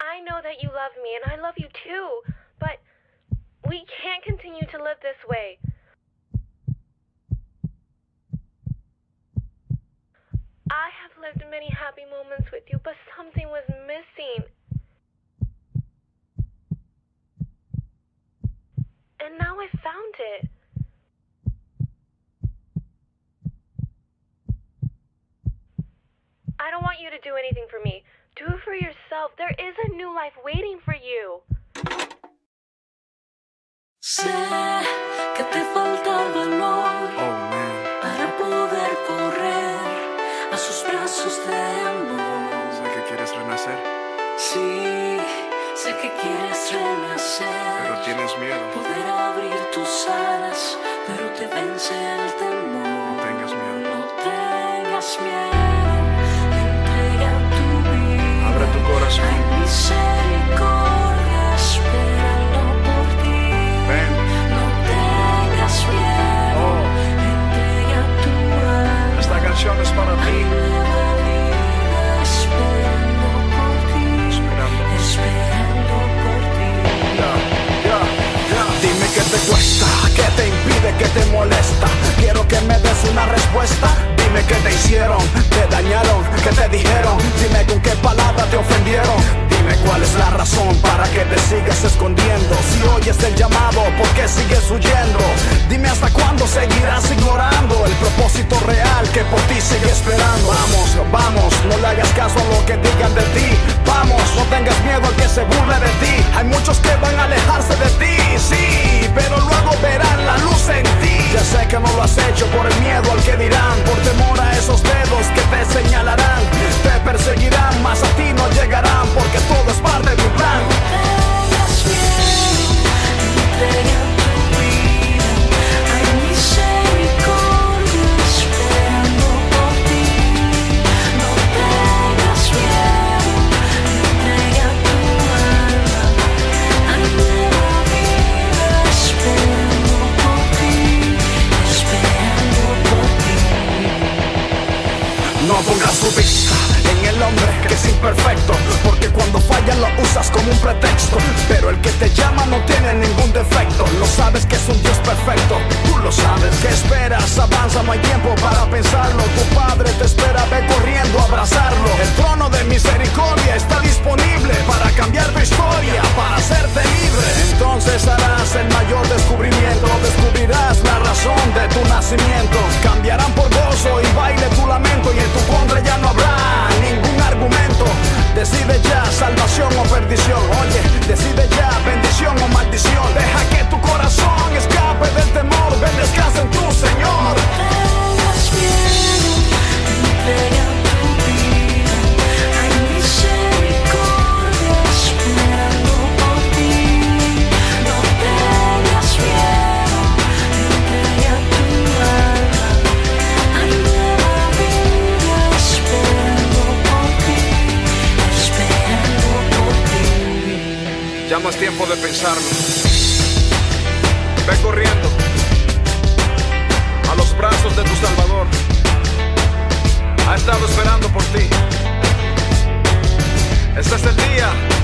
I know that you love me and I love you too, but we can't continue to live this way. I have lived many happy moments with you, but something was missing. And now I found it. I don't want you to do anything for me. Do it for yourself. There is a new life waiting for you. Sé que te falta valor Oh man, para poder correr a sus brazos de amor. sé que quieres renacer, Sí, sé que quieres renacer, pero tienes miedo. poder abrir tus alas, pero te vence el No temor. tengas miedo. No tengas miedo, entrega tu vida. Abre tu corazón. Hay misericordia qué te impide, qué te molesta. Quiero que me des una respuesta. Dime qué te hicieron, te dañaron, qué te dijeron. Dime con qué palabra te ofendieron. Dime cuál es la razón para que te sigas escondiendo. Si oyes el llamado, ¿por qué sigues huyendo? Dime hasta cuándo seguirás ignorando el propósito real que por ti sigue esperando. Vamos, vamos, no le hagas caso a lo que digan de ti. Vamos, no tengas miedo al que se burle de ti. Hay muchos que van a alejarse de ti, sí, pero luego verán la luz en ti. Ya sé que no lo has hecho por el miedo al que dirán, No pongas tu vista en el hombre que es imperfecto, porque cuando falla lo usas como un pretexto. Pero el que te llama no tiene ningún defecto. Lo sabes que es un Dios perfecto, tú lo sabes. ¿Qué esperas? Avanza, no hay tiempo para pensarlo. Tu padre te espera, ve corriendo a abrazarlo. El trono de misericordia está disponible para cambiar tu historia, para hacerte libre. Entonces harás el mayor descubrimiento, descubrirás la razón de tu nacimiento. Cambiarán por gozo y baile tu lamento y en tu contra ya no habrá ningún argumento. Decide ya salvación tiempo de pensarlo. Ve corriendo a los brazos de tu Salvador. Ha estado esperando por ti. Este es el día.